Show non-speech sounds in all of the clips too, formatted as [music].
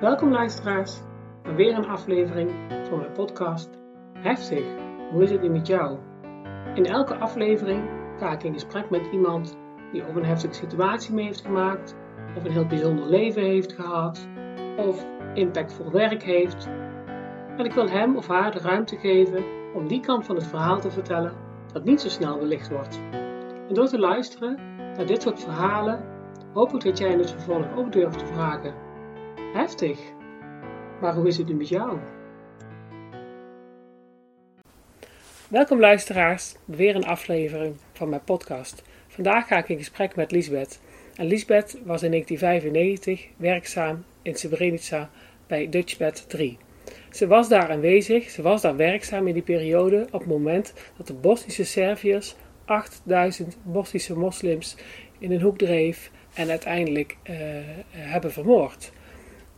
Welkom luisteraars bij weer een aflevering van mijn podcast Heftig, hoe is het nu met jou? In elke aflevering ga ik in gesprek met iemand die of een heftige situatie mee heeft gemaakt, of een heel bijzonder leven heeft gehad, of impactvol werk heeft. En ik wil hem of haar de ruimte geven om die kant van het verhaal te vertellen dat niet zo snel belicht wordt. En door te luisteren naar dit soort verhalen hoop ik dat jij in het vervolg ook durft te vragen: Heftig, maar hoe is het nu met jou? Welkom luisteraars, weer een aflevering van mijn podcast. Vandaag ga ik in gesprek met Lisbeth. En Lisbeth was in 1995 werkzaam in Srebrenica bij Dutchbed 3. Ze was daar aanwezig, ze was daar werkzaam in die periode op het moment dat de Bosnische Serviërs 8000 Bosnische moslims in een hoek dreef en uiteindelijk uh, hebben vermoord.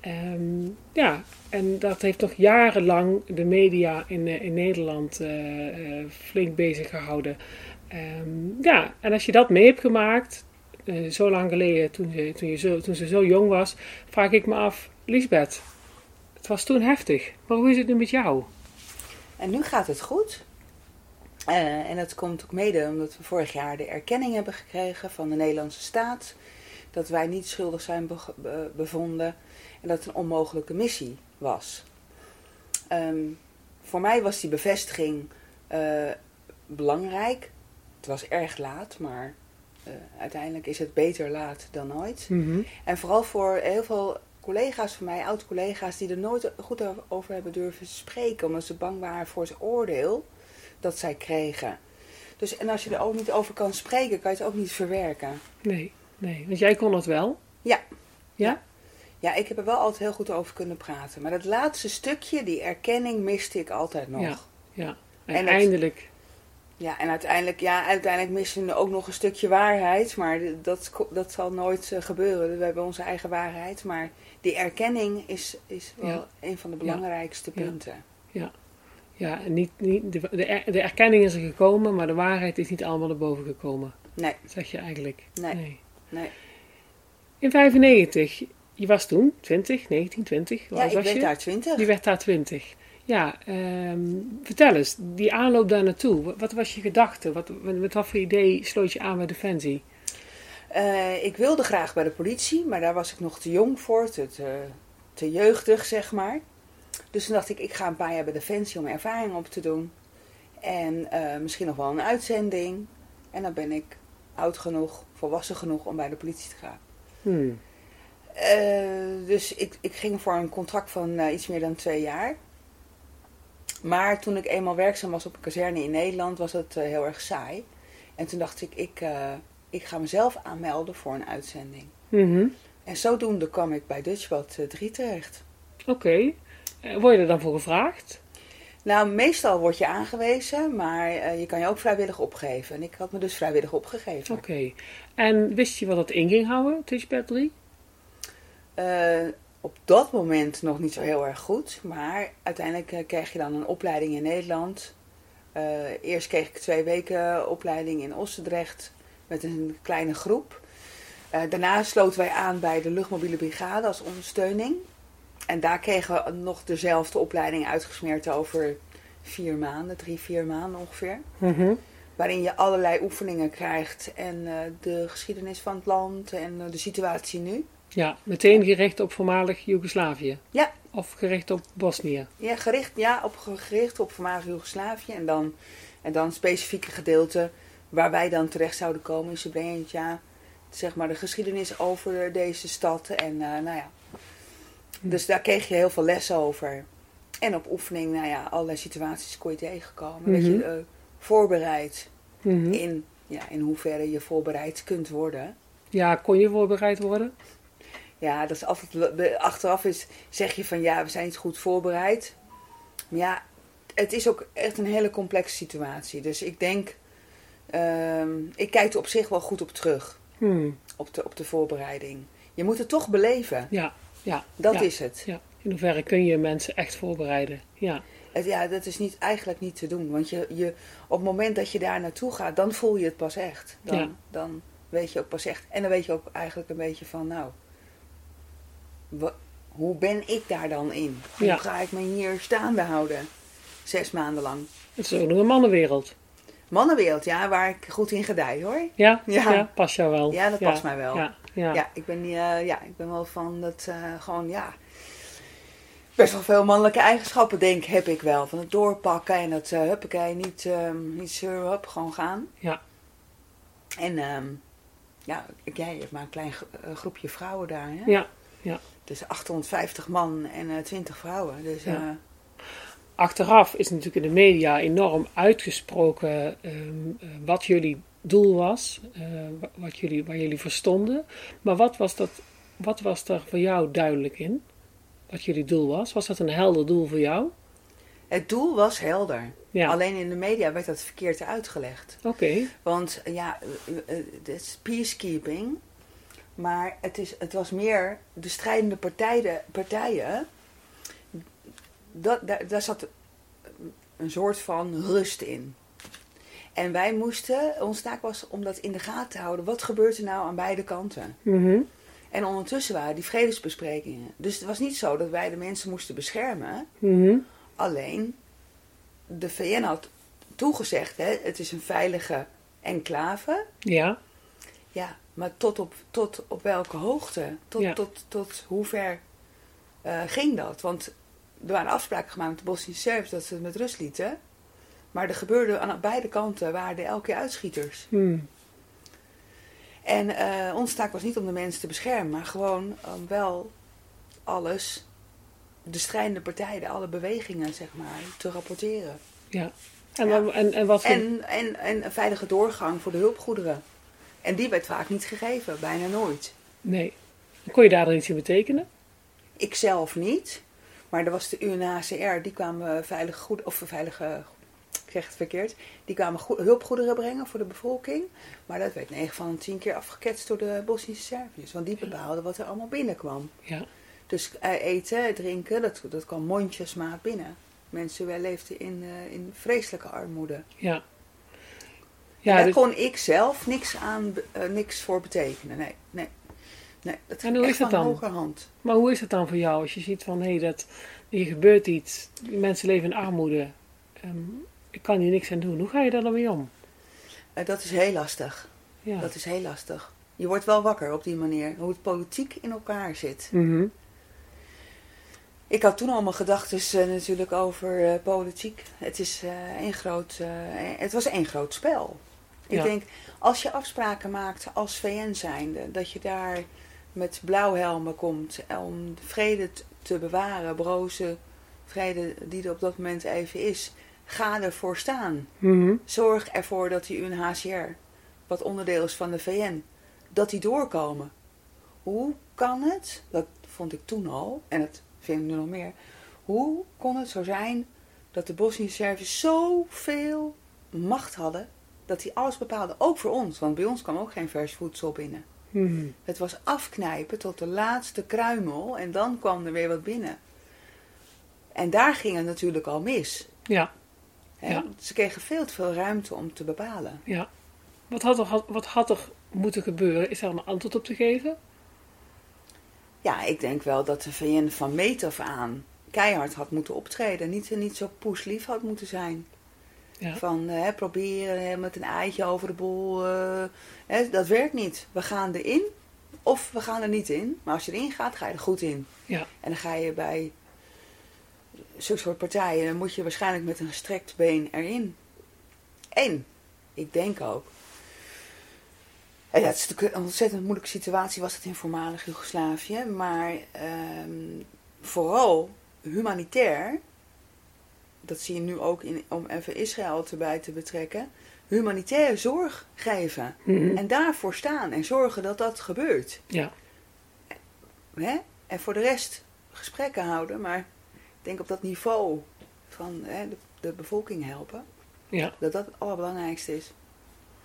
Um, ja, en dat heeft toch jarenlang de media in, uh, in Nederland uh, flink bezig gehouden. Um, ja, en als je dat mee hebt gemaakt, zo lang geleden, toen, ze, toen, je zo, toen ze zo jong was, vraag ik me af, Lisbeth, het was toen heftig, maar hoe is het nu met jou? En nu gaat het goed. en dat komt ook mede omdat we vorig jaar de erkenning hebben gekregen van de Nederlandse staat. Dat wij niet schuldig zijn bevonden en dat het een onmogelijke missie was. Um, voor mij was die bevestiging uh, belangrijk. Het was erg laat, maar uh, uiteindelijk is het beter laat dan nooit. Mm -hmm. En vooral voor heel veel collega's van mij, oud-collega's, die er nooit goed over hebben durven spreken, omdat ze bang waren voor het oordeel dat zij kregen. Dus, en als je er ook niet over kan spreken, kan je het ook niet verwerken. Nee, nee. Want jij kon het wel? Ja. Ja? Ja, ik heb er wel altijd heel goed over kunnen praten. Maar dat laatste stukje, die erkenning, miste ik altijd nog. Ja, ja. En, en eindelijk. ja, en uiteindelijk, ja, uiteindelijk missen we ook nog een stukje waarheid. Maar dat, dat zal nooit uh, gebeuren. We hebben onze eigen waarheid. Maar die erkenning is, is wel ja. een van de belangrijkste ja. punten. Ja, ja en niet, niet, de, de, er, de, erkenning is er gekomen, maar de waarheid is niet allemaal erboven gekomen. Nee. Zeg je eigenlijk. Nee. nee. Nee. In 95 je was toen 20, 19, 20? Ja, ik was werd je? daar 20. Je werd daar 20. Ja, um, vertel eens, die aanloop daar naartoe. Wat, wat was je gedachte? Wat, met wat voor idee sloot je aan bij Defensie? Uh, ik wilde graag bij de politie, maar daar was ik nog te jong voor, te, te, te jeugdig zeg maar. Dus toen dacht ik, ik ga een paar jaar bij Defensie om ervaring op te doen. En uh, misschien nog wel een uitzending. En dan ben ik oud genoeg, volwassen genoeg om bij de politie te gaan. Hmm. Uh, dus ik, ik ging voor een contract van uh, iets meer dan twee jaar. Maar toen ik eenmaal werkzaam was op een kazerne in Nederland, was het uh, heel erg saai. En toen dacht ik, ik, ik ga mezelf aanmelden voor een uitzending. Mm -hmm. En zodoende kwam ik bij Dutchbot 3 terecht. Oké. Okay. word je er dan voor gevraagd? Nou, meestal word je aangewezen, maar je kan je ook vrijwillig opgeven. En ik had me dus vrijwillig opgegeven. Oké. Okay. En wist je wat dat in ging houden, 3? Uh, op dat moment nog niet zo heel erg goed. Maar uiteindelijk uh, kreeg je dan een opleiding in Nederland. Eerst kreeg ik twee weken opleiding in Ossendrecht met een kleine groep. daarna sloten wij aan bij de luchtmobiele brigade als ondersteuning. En daar kregen we nog dezelfde opleiding uitgesmeerd over vier maanden, drie, vier maanden ongeveer. Mm -hmm. Waarin je allerlei oefeningen krijgt en de geschiedenis van het land en de situatie nu. Ja, meteen gericht op voormalig Joegoslavië? Ja. Of gericht op Bosnië? Ja, gericht, ja op, gericht op voormalig Joegoslavië. En dan, en dan specifieke gedeelten waar wij dan terecht zouden komen in Srebrenica. Zeg maar de geschiedenis over deze stad. En uh, nou ja. Dus daar kreeg je heel veel lessen over. En op oefening, nou ja, allerlei situaties kon je tegenkomen. Mm -hmm. Dat je uh, voorbereid mm -hmm. in, ja, in hoeverre je voorbereid kunt worden. Ja, kon je voorbereid worden? Ja, dat is altijd. Achteraf is, zeg je van ja, we zijn niet goed voorbereid. Maar ja, het is ook echt een hele complexe situatie. Dus ik denk. Um, ik kijk er op zich wel goed op terug. Hmm. Op, de, op de voorbereiding. Je moet het toch beleven. Ja, ja. Dat ja, is het. Ja. In hoeverre kun je mensen echt voorbereiden? Ja. Ja, dat is niet, eigenlijk niet te doen. Want je, je, op het moment dat je daar naartoe gaat, dan voel je het pas echt. Dan, Ja. dan weet je ook pas echt. En dan weet je ook eigenlijk een beetje van, nou, hoe ben ik daar dan in? Hoe Ja. ga ik me hier staande houden? Zes maanden lang. Het is ook nog een mannenwereld. Mannenwereld, ja, waar ik goed in gedij hoor. Ja? Ja, Ja. past jou wel. Ja, dat past mij wel. Ja, ja. Ja, ik, ben, eh, ja ik ben wel van dat eh, gewoon, ja. Best wel veel mannelijke eigenschappen, denk heb ik wel. Van het doorpakken en het uh, huppakee, niet, ehm niet zeuren, hup, gewoon gaan. Ja. En ehm, ja, jij hebt maar een klein gro- eh, groepje vrouwen daar, hè? ja. Dus 850 man en eh 20 vrouwen. Dus Ja. Achteraf is natuurlijk in de media enorm uitgesproken ehm, eh, wat jullie doel was, eh, wa- wat jullie, waar jullie voor stonden. Maar wat was, dat, wat was daar voor jou duidelijk in? Wat jullie doel was? Was dat een helder doel voor jou? het doel was helder. Ja, Alleen in de media werd dat verkeerd uitgelegd. oké. Want eh, ja, het is peacekeeping. Maar het, is, het was meer de strijdende partijen. partijen dat, daar, daar zat een soort van rust in. En wij moesten, onze taak was om dat in de gaten te houden. Wat gebeurt er nou aan beide kanten? Mhm. En ondertussen waren die vredesbesprekingen. Dus het was niet zo dat wij de mensen moesten beschermen. Mhm. Alleen, de VN had toegezegd, hè, het is een veilige enclave. Ja, Ja, maar tot op, tot op welke hoogte? Tot, Ja. tot, tot hoe ver eh, ging dat? Want er waren afspraken gemaakt met de Bosnische Serviërs dat ze het met rust lieten. Maar er gebeurde aan beide kanten, waren er elke keer uitschieters. Hm. En eh onze taak was niet om de mensen te beschermen, maar gewoon om wel alles, de strijdende partijen, alle bewegingen, zeg maar, te rapporteren. ja. En, Ja. en, en wat voor... En, en, en een veilige doorgang voor de hulpgoederen. En die werd vaak niet gegeven, bijna nooit. Nee. Kon je daar dan iets in betekenen? Ik zelf niet, maar er was de UNHCR, die kwamen veilige goed, of veilige, ik zeg het verkeerd, die kwamen goe- hulpgoederen brengen voor de bevolking. Maar dat werd 9 van de 10 keer afgeketst door de Bosnische Serviërs, want die bepaalden wat er allemaal binnenkwam. Ja. Dus eh, eten, drinken, dat, dat kwam mondjesmaat binnen. Mensen wij leefden in, eh, in vreselijke armoede. Ja. Ja, Daar dus- kon ik zelf niks, aan, eh, niks voor betekenen. Nee, nee. Nee dat En hoe is dat van dan? hogerhand. maar hoe is het dan voor jou als je ziet van hé, dat hier gebeurt iets, die mensen leven in armoede, ehm, ik kan hier niks aan doen. Hoe ga je daar dan mee om? Eh, dat is heel lastig. Ja. Dat is heel lastig. Je wordt wel wakker op die manier. Hoe het politiek in elkaar zit. Mhm. Ik had toen allemaal gedachten eh, natuurlijk over eh, politiek. Het, is, één groot, het was één groot spel. Ik Ja. denk, als je afspraken maakt als VN zijnde, dat je daar met blauwhelmen komt om de vrede te bewaren, broze vrede die er op dat moment even is, ga ervoor staan. Mhm. Zorg ervoor dat die UNHCR, wat onderdeel is van de VN, dat die doorkomen. Hoe kan het, dat vond ik toen al, en dat vind ik nu nog meer, hoe kon het zo zijn dat de Bosnische Serviërs zoveel macht hadden, dat die alles bepaalden, ook voor ons, want bij ons kwam ook geen vers voedsel binnen. Mhm. Het was afknijpen tot de laatste kruimel en dan kwam er weer wat binnen. En daar ging het natuurlijk al mis. Ja. Ze kregen veel te veel ruimte om te bepalen. ja. Wat had, er, had- wat had er moeten gebeuren? Is daar een antwoord op te geven? Ja, ik denk wel dat de VN van meet af aan keihard had moeten optreden. Niet, niet zo poeslief had moeten zijn. Ja. Van eh, proberen hè, met een eitje over de boel. eh, hè, dat werkt niet. We gaan erin of we gaan er niet in. Maar als je erin gaat, ga je er goed in. Ja. En dan ga je bij zulke soort partijen, dan moet je waarschijnlijk met een gestrekt been erin. En, ik denk ook. En ja, het is natuurlijk een ontzettend moeilijke situatie, was het in voormalig Joegoslavië. Maar ehm, vooral humanitair, dat zie je nu ook in, om even Israël erbij te betrekken. Humanitaire zorg geven. Mhm. En daarvoor staan en zorgen dat dat gebeurt. Ja. Hè? En voor de rest gesprekken houden, maar ik denk op dat niveau van hè, de, de bevolking helpen, Ja. dat dat het allerbelangrijkste is.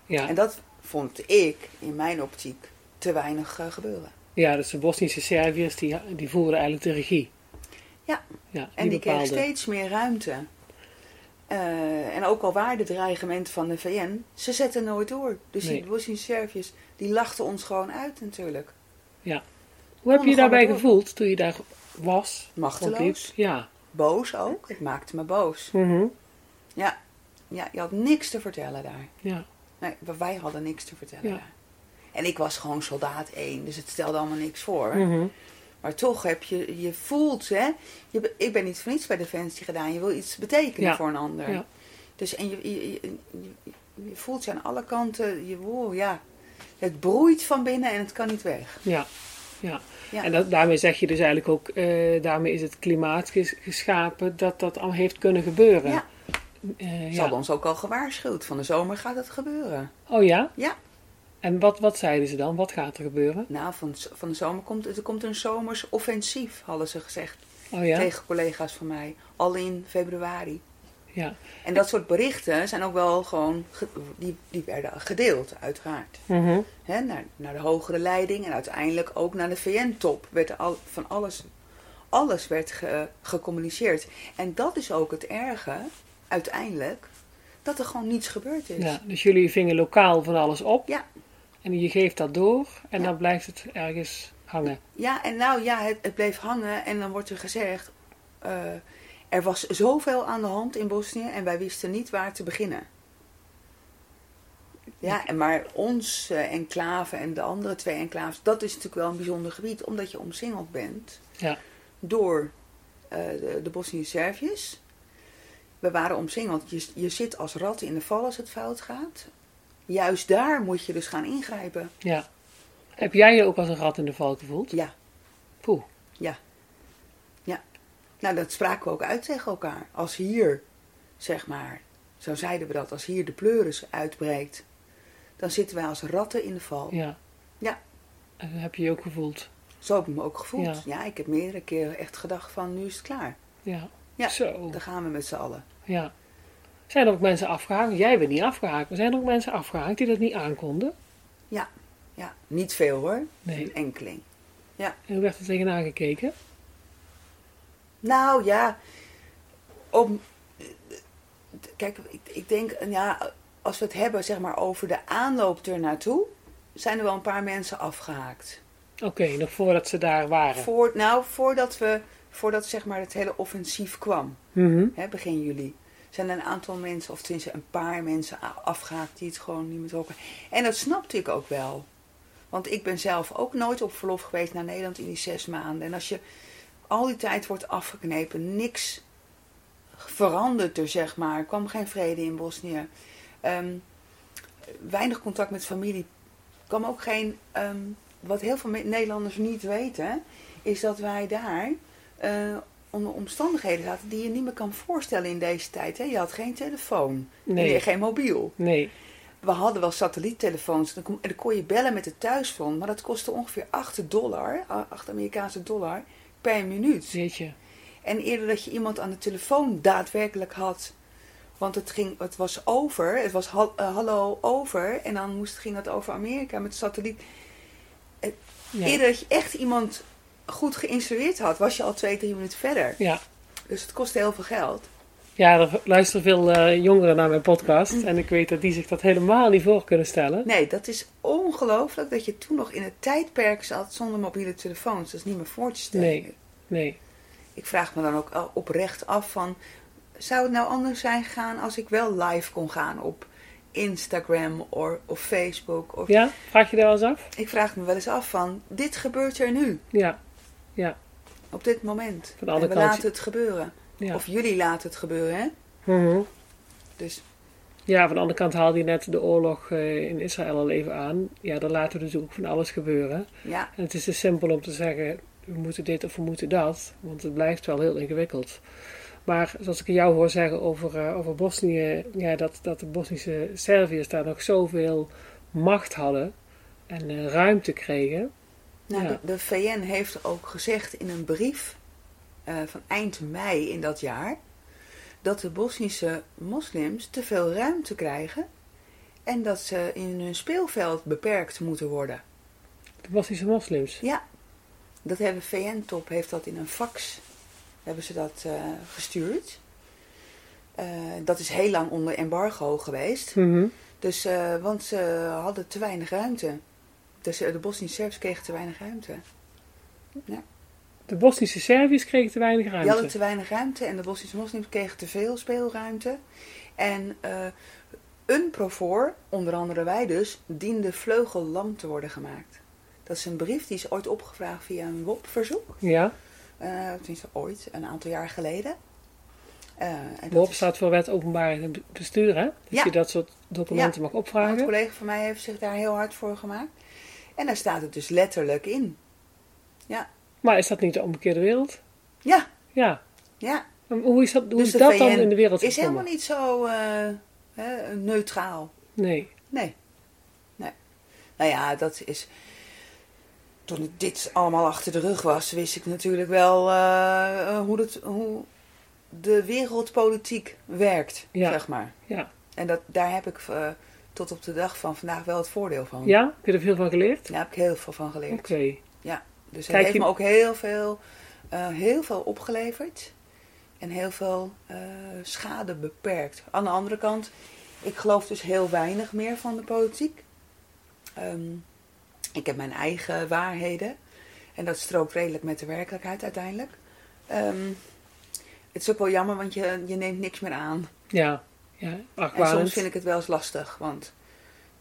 Ja. En dat vond ik in mijn optiek te weinig eh, gebeuren. ja, dus de Bosnische Serviërs die, die voeren eigenlijk de regie. Ja. ja En die kregen steeds meer ruimte. Eh, en ook al waren de dreigementen van de VN, ze zetten nooit door. Dus Nee. die Bosnische Serviërs, die lachten ons gewoon uit natuurlijk. Hoe heb je je daarbij gevoeld toen je daar was. Machteloos. Ja. Boos ook. Het maakte me boos. Mhm. Ja. ja, je had niks te vertellen daar. Ja. Nee, wij hadden niks te vertellen Ja. daar. En ik was gewoon soldaat 1, dus het stelde allemaal niks voor. Mhm. Maar toch heb je, je voelt, hè. Je, ik ben niet voor niets bij Defensie gedaan. Je wil iets betekenen Ja. voor een ander. Ja. Dus en je, je, je, je- je voelt je aan alle kanten, je, wow, ja. Het broeit van binnen en het kan niet weg. Ja. Ja. Ja. En dat, daarmee zeg je dus eigenlijk ook, eh, daarmee is het klimaat ges- geschapen dat dat al heeft kunnen gebeuren. Ja. Eh, Ze hadden ons ook al gewaarschuwd. Van de zomer gaat het gebeuren. Oh ja? Ja. En wat, wat zeiden ze dan? Wat gaat er gebeuren? Nou, van, van de zomer komt er komt een zomers offensief, hadden ze gezegd. Oh ja? Tegen collega's van mij. Al in februari. Ja. En dat soort berichten zijn ook wel gewoon, ge- die, die werden gedeeld, uiteraard. Mhm. Hè, naar, naar de hogere leiding en uiteindelijk ook naar de VN-top. Werd er al, van alles, alles werd ge- gecommuniceerd. En dat is ook het erge, uiteindelijk, dat er gewoon niets gebeurd is. ja. Dus jullie vingen lokaal van alles op. Ja. En je geeft dat door en Ja. dan blijft het ergens hangen. Ja, en nou ja, het, het bleef hangen en dan wordt er gezegd... eh, er was zoveel aan de hand in Bosnië en wij wisten niet waar te beginnen. Ja, en maar ons enclave en de andere twee enclaves, dat is natuurlijk wel een bijzonder gebied, omdat je omsingeld bent Ja. door eh, de, de Bosnische Serviërs. We waren omsingeld. Je, je zit als rat in de val als het fout gaat. Juist daar moet je dus gaan ingrijpen. Ja. Heb jij je ook als een rat in de val gevoeld? Ja. Poeh. Nou, dat spraken we ook uit tegen elkaar. Als hier, zeg maar, zo zeiden we dat, als hier de pleuris uitbreekt, dan zitten wij als ratten in de val. Ja. Ja. En dat heb je je ook gevoeld. Zo heb ik me ook gevoeld. Ja. Ja. ik heb meerdere keren echt gedacht van, nu is het klaar. Ja. Ja. Zo. Dan gaan we met z'n allen. Ja. Zijn er ook mensen afgehaakt? Jij bent niet afgehaakt, maar zijn er ook mensen afgehaakt die dat niet aankonden? Ja, niet veel hoor. Nee. Een enkeling. En hoe werd er tegenaan gekeken? Nou ja, om, kijk, ik, ik denk, ja, als we het hebben zeg maar over de aanloop er naartoe, zijn er wel een paar mensen afgehaakt. Oké, nog voordat ze daar waren. Voor, nou, voordat we, voordat zeg maar het hele offensief kwam, Mhm. hè, begin juli, zijn een aantal mensen, of tenminste een paar mensen a- afgehaakt die het gewoon niet meer trokken. En dat snapte ik ook wel. Want ik ben zelf ook nooit op verlof geweest naar Nederland in die zes maanden. En als je al die tijd wordt afgeknepen, niks verandert er, zeg maar. Er kwam geen vrede in Bosnië. Ehm, weinig contact met familie. Er kwam ook geen. ehm, wat heel veel Nederlanders niet weten, is dat wij daar eh, onder omstandigheden zaten die je niet meer kan voorstellen in deze tijd. Hè? Je had geen telefoon, Nee. geen mobiel. Nee. We hadden wel satelliettelefoons dan kon, en dan kon je bellen met de thuisfront, maar dat kostte ongeveer 8 dollar, 8 Amerikaanse dollar per minuut. Weet je. En eerder dat je iemand aan de telefoon daadwerkelijk had. Want het, ging, het was over, het was hal- eh, hallo over. En dan moest, ging het over Amerika met satelliet. Ja. Eerder dat je echt iemand goed geïnstrueerd had, was je al twee, drie minuten verder. Ja. Dus het kostte heel veel geld. Ja, er luisteren veel eh, jongeren naar mijn podcast. En ik weet dat die zich dat helemaal niet voor kunnen stellen. Nee, dat is ongelooflijk dat je toen nog in het tijdperk zat zonder mobiele telefoons. Dat is niet meer voor te stellen. Nee. Nee. Ik vraag me dan ook oprecht af van... Zou het nou anders zijn gegaan als ik wel live kon gaan op Instagram or, of Facebook? Of, Ja? Vraag je daar wel eens af? Ik vraag me wel eens af van... Dit gebeurt er nu, Ja. Ja. op dit moment. Van de andere en we kant- laten het gebeuren. Ja. Of jullie laten het gebeuren, hè? Mhm. Dus Ja, van de andere kant haalde je net de oorlog eh, in Israël al even aan. Ja, daar laten we dus ook van alles gebeuren. ja, En het is dus simpel om te zeggen, we moeten dit of we moeten dat. Want het blijft wel heel ingewikkeld. Maar zoals ik jou hoor zeggen over, eh, over Bosnië, ja, dat, dat de Bosnische Serviërs daar nog zoveel macht hadden en eh, ruimte kregen. Nou, Ja. de, de VN heeft ook gezegd in een brief eh, van eind mei in dat jaar... dat de Bosnische moslims te veel ruimte krijgen... en dat ze in hun speelveld beperkt moeten worden. De Bosnische moslims. Ja, dat hebben VN-top heeft dat in een fax hebben ze dat eh, gestuurd. Eh, dat is heel lang onder embargo geweest. Mhm. Dus, want ze hadden te weinig ruimte. Dus de Bosnische Serbs kregen te weinig ruimte. Ja. De Bosnische Serviërs kregen te weinig Die ruimte. hadden te weinig ruimte en de Bosnische moslims kregen te veel speelruimte. En eh een profor, onder andere wij dus, diende vleugellam te worden gemaakt. Dat is een brief die is ooit opgevraagd via een WOP-verzoek. Ja, Eh tenminste ooit, een aantal jaar geleden. En dat WOP is- staat voor Wet Openbaar Bestuur, hè? Dat Ja. je dat soort documenten mag Een opvragen. collega van mij heeft zich daar heel hard voor gemaakt. En daar staat het dus letterlijk in. Maar is dat niet de omgekeerde wereld? Ja, Ja. ja. En Hoe is dat, hoe Dus is dat dan in de wereld Is helemaal niet zo eh, hè, neutraal. Nee. Nee. nee. Nou ja, dat is. Toen ik dit allemaal achter de rug was, wist ik natuurlijk wel eh, hoe, het, hoe de wereldpolitiek werkt, Ja. zeg maar. Ja. En dat, daar heb ik eh, tot op de dag van vandaag wel het voordeel van. Ja? Heb je er veel van geleerd? Daar heb ik heel veel van geleerd. Oké. Dus het Kijk heeft je- me ook heel veel, eh, heel veel opgeleverd. En heel veel eh, schade beperkt. Aan de andere kant, ik geloof dus heel weinig meer van de politiek. Ehm, ik heb mijn eigen waarheden. En dat strookt redelijk met de werkelijkheid uiteindelijk. Ehm, het is ook wel jammer, want je, je neemt niks meer aan. Ja. Ja. En soms vind ik het wel eens lastig, want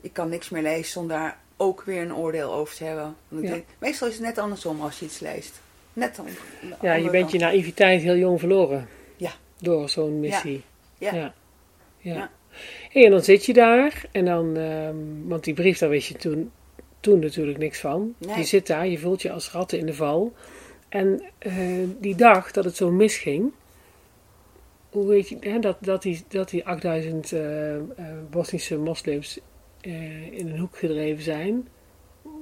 ik kan niks meer lezen zonder daar ook weer een oordeel over te hebben. Want ik Ja. denk, meestal is het net andersom als je iets leest. Net om. Ja, je bent je naïviteit heel jong verloren. Ja. Door zo'n missie. Ja. Ja. ja. Hey, en dan zit je daar en dan, ehm, want die brief, daar wist je toen, toen natuurlijk niks van. Nee. Je zit daar, je voelt je als ratten in de val. En eh, die dag dat het zo misging, hoe weet je, hè, dat, dat, die, dat die 8000 eh, eh, Bosnische moslims eh, in een hoek gedreven zijn.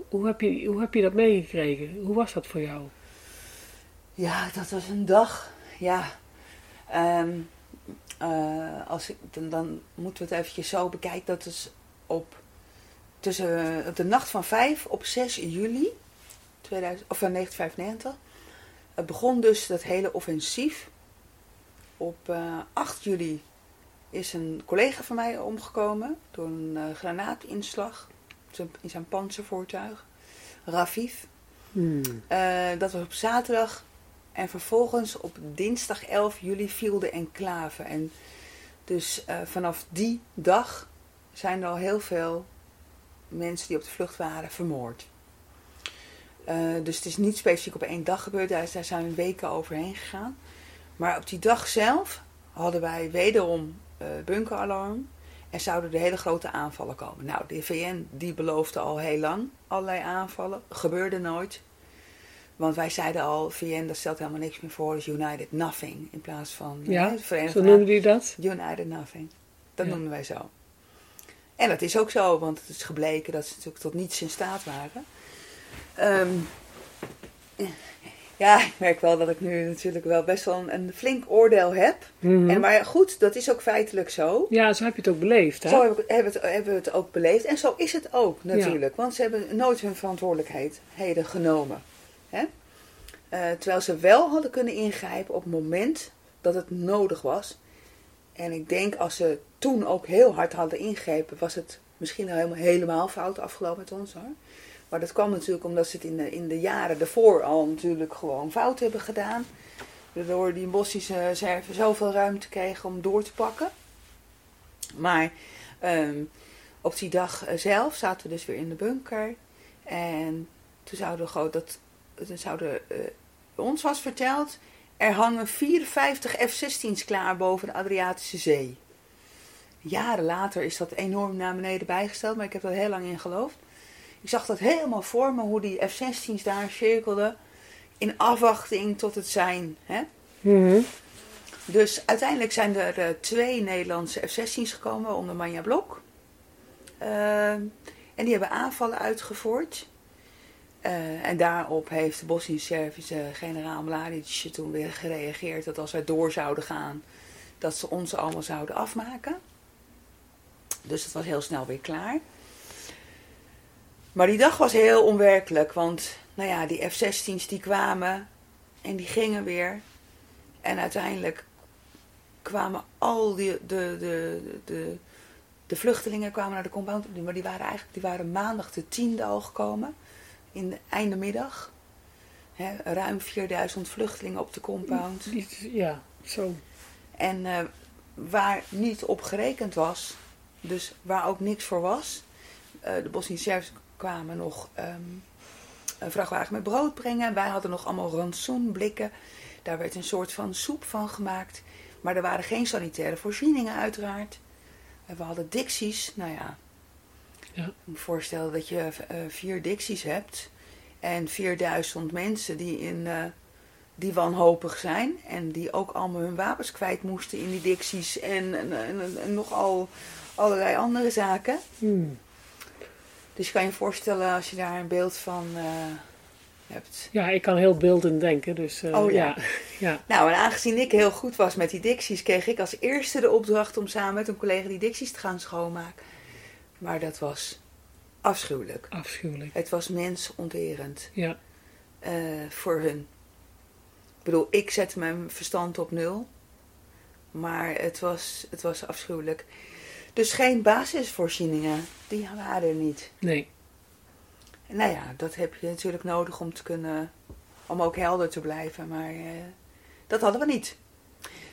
Hoe heb, je, hoe heb je dat meegekregen? Hoe was dat voor jou? Ja, dat was een dag. Ja. Ehm, eh, als ik, dan, dan moeten we het eventjes zo bekijken. Dat is op, tussen, de nacht van 5 op 6 juli 2000, of, eh, 1995. Het begon dus dat hele offensief. Op eh, 8 juli is een collega van mij omgekomen door een eh, granaatinslag in zijn panzervoertuig. Rafif. Hmm. Eh, dat was op zaterdag. En vervolgens op dinsdag 11 juli viel de enclave. En dus eh, vanaf die dag zijn er al heel veel mensen die op de vlucht waren vermoord. Eh, dus het is niet specifiek op één dag gebeurd. Daar, daar zijn weken overheen gegaan. Maar op die dag zelf hadden wij wederom eh, bunkeralarm. En zouden er hele grote aanvallen komen. Nou, de VN die beloofde al heel lang allerlei aanvallen. Gebeurde nooit. Want wij zeiden al, VN dat stelt helemaal niks meer voor. Dus United Nothing. In plaats van Ja, eh, Verenigde Zo noemde die dat? United Nothing. Dat Ja. noemden wij zo. En dat is ook zo, want het is gebleken dat ze natuurlijk tot niets in staat waren. Ehm, ja, ik merk wel dat ik nu natuurlijk wel best wel een, een flink oordeel heb. Mhm. En, maar goed, dat is ook feitelijk zo. Ja, zo heb je het ook beleefd, hè? Zo hebben we, het, hebben we het ook beleefd. En zo is het ook natuurlijk. Want ze hebben nooit hun verantwoordelijkheden genomen. Hè? Eh, terwijl ze wel hadden kunnen ingrijpen op het moment dat het nodig was. En ik denk als ze toen ook heel hard hadden ingrepen, was het misschien al helemaal, helemaal fout afgelopen met ons hoor. Maar dat kwam natuurlijk omdat ze het in de, in de jaren daarvoor al natuurlijk gewoon fout hebben gedaan. Waardoor die Bosnische Serven zoveel ruimte kregen om door te pakken. Maar ehm, op die dag eh, zelf zaten we dus weer in de bunker. En toen zouden we gewoon dat. Toen zouden, eh, ons was verteld. Er hangen 54 F-16's klaar boven de Adriatische Zee. Jaren later is dat enorm naar beneden bijgesteld, maar ik heb er heel lang in geloofd. Ik zag dat helemaal voor me, hoe die F-16's daar cirkelden. In afwachting tot het zijn. Hè? Mhm. Dus uiteindelijk zijn er eh, twee Nederlandse F-16's gekomen onder Manja Blok. Eh, en die hebben aanvallen uitgevoerd. Eh, en daarop heeft de Bosnisch-Servische generaal Mladic toen weer gereageerd dat als wij door zouden gaan, dat ze ons allemaal zouden afmaken. Dus het was heel snel weer klaar. Maar die dag was heel onwerkelijk, want nou ja, die F-16's die kwamen en die gingen weer. En uiteindelijk kwamen al die, de, de, de, de vluchtelingen kwamen naar de compound. Maar die waren eigenlijk die waren maandag de tiende al gekomen. In de einde middag. Hè, ruim 4000 vluchtelingen op de compound. Ja, zo. En uh, waar niet op gerekend was, dus waar ook niks voor was. Uh, de Bosnische kwamen nog um, een vrachtwagen met brood brengen. Wij hadden nog allemaal rantsoenblikken. Daar werd een soort van soep van gemaakt. Maar er waren geen sanitaire voorzieningen uiteraard. We hadden dicties. Nou ja, ja. ik moet voorstellen dat je uh, vier dicties hebt. En 4000 mensen die, in, uh, die wanhopig zijn. En die ook allemaal hun wapens kwijt moesten in die dicties. En, en, en, en nogal allerlei andere zaken. Hmm. Dus kan je voorstellen als je daar een beeld van uh, hebt. Ja, ik kan heel beeldend denken. Dus, uh, oh ja. [laughs] ja. Nou, en aangezien ik heel goed was met die dicties, kreeg ik als eerste de opdracht om samen met een collega die dicties te gaan schoonmaken. Maar dat was afschuwelijk. Afschuwelijk. Het was mensonterend. Ja. Uh, voor hun. Ik bedoel, ik zette mijn verstand op nul. Maar het was, het was afschuwelijk. Dus geen basisvoorzieningen, die waren er niet. Nee. Nou ja, dat heb je natuurlijk nodig om te kunnen, om ook helder te blijven, maar uh, dat hadden we niet.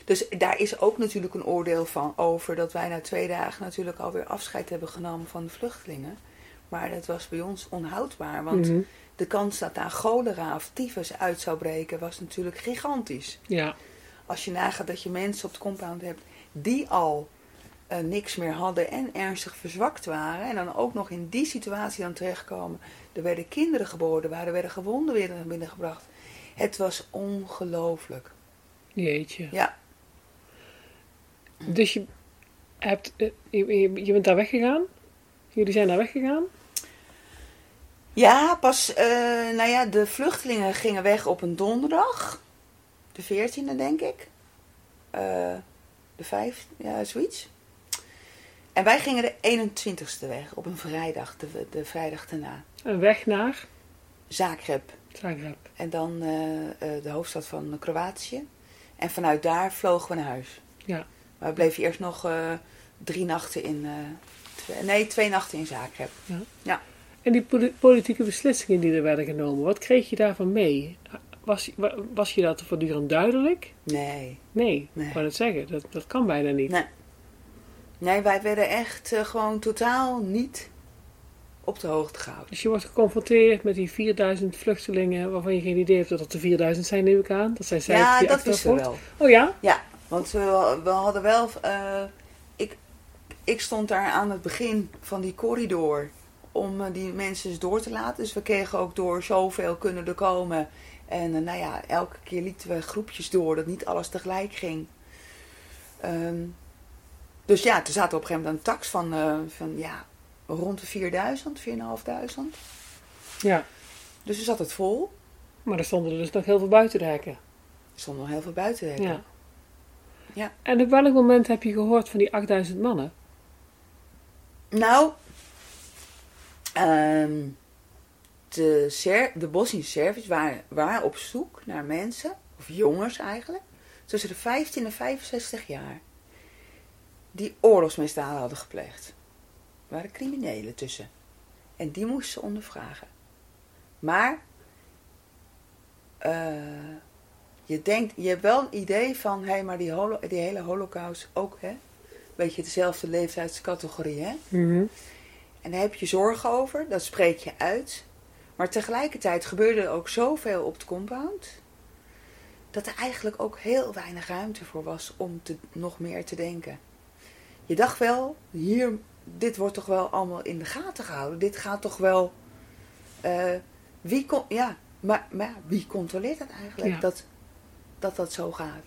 Dus daar is ook natuurlijk een oordeel van over dat wij na twee dagen natuurlijk alweer afscheid hebben genomen van de vluchtelingen. Maar dat was bij ons onhoudbaar, want mm -hmm. de kans dat daar cholera of tyfus uit zou breken was natuurlijk gigantisch. Ja. Als je nagaat dat je mensen op het compound hebt die al uh, niks meer hadden en ernstig verzwakt waren. En dan ook nog in die situatie dan terechtkomen. Er werden kinderen geboren, er werden gewonden weer naar binnen gebracht. Het was ongelooflijk. Jeetje. Ja. Dus je, hebt, uh, je, je, bent daar weggegaan? Jullie zijn daar weggegaan? Ja, pas, uh, nou ja, de vluchtelingen gingen weg op een donderdag. De 14e, denk ik. de 5, ja, zoiets. En wij gingen de 21ste weg, op een vrijdag, de, de vrijdag daarna. Een weg naar? Zagreb. Zagreb. En dan uh, uh, de hoofdstad van Kroatië. En vanuit daar vlogen we naar huis. Ja. Maar we bleven eerst nog uh, drie nachten in... Twee, nee, twee nachten in Zagreb. Ja. ja. En die politieke beslissingen die er werden genomen, wat kreeg je daarvan mee? Was, was je dat voortdurend duidelijk? Nee. Nee, nee. ik wou het zeggen. Dat, dat kan bijna niet. Nee. Nee, wij werden echt uh, gewoon totaal niet op de hoogte gehouden. Dus je wordt geconfronteerd met die 4000 vluchtelingen waarvan je geen idee hebt dat het er 4000 zijn, neem ik aan. Dat zijn ja, dat wisten we wel. Oh ja? Ja, want we, we hadden wel... Uh, ik, ik stond daar aan het begin van die corridor om uh, die mensen eens door te laten. Dus we kregen ook door zoveel kunnen er komen. En nou ja, elke keer lieten we groepjes door, dat niet alles tegelijk ging. Um, dus ja, toen zaten we op een gegeven moment een tax van, uh, van ja, rond de 4000, 4500. Ja. Dus we zat het vol. Maar er stonden er dus nog heel veel buitenrijken. Er stonden nog heel veel buitenrijken. Ja. ja. En op welk moment heb je gehoord van die 8000 mannen? Nou, um, de, Ser de Bosnische Serviërs waren, waren op zoek naar mensen, of jongens eigenlijk, tussen de 15 en 65 jaar die oorlogsmisdaden hadden gepleegd. Er waren criminelen tussen. En die moesten ze ondervragen. Maar uh, je denkt, je hebt wel een idee van, hé, hey, maar die, holo, die hele holocaust ook, hè? Weet je, dezelfde leeftijdscategorie, hè? Mm -hmm. En daar heb je zorgen over, dat spreek je uit. Maar tegelijkertijd gebeurde er ook zoveel op het compound. Dat er eigenlijk ook heel weinig ruimte voor was om te, nog meer te denken je dacht wel, hier, dit wordt toch wel allemaal in de gaten gehouden. Dit gaat toch wel. Uh, wie, kon, ja, maar, maar wie controleert dat eigenlijk? Ja. Dat, dat dat zo gaat.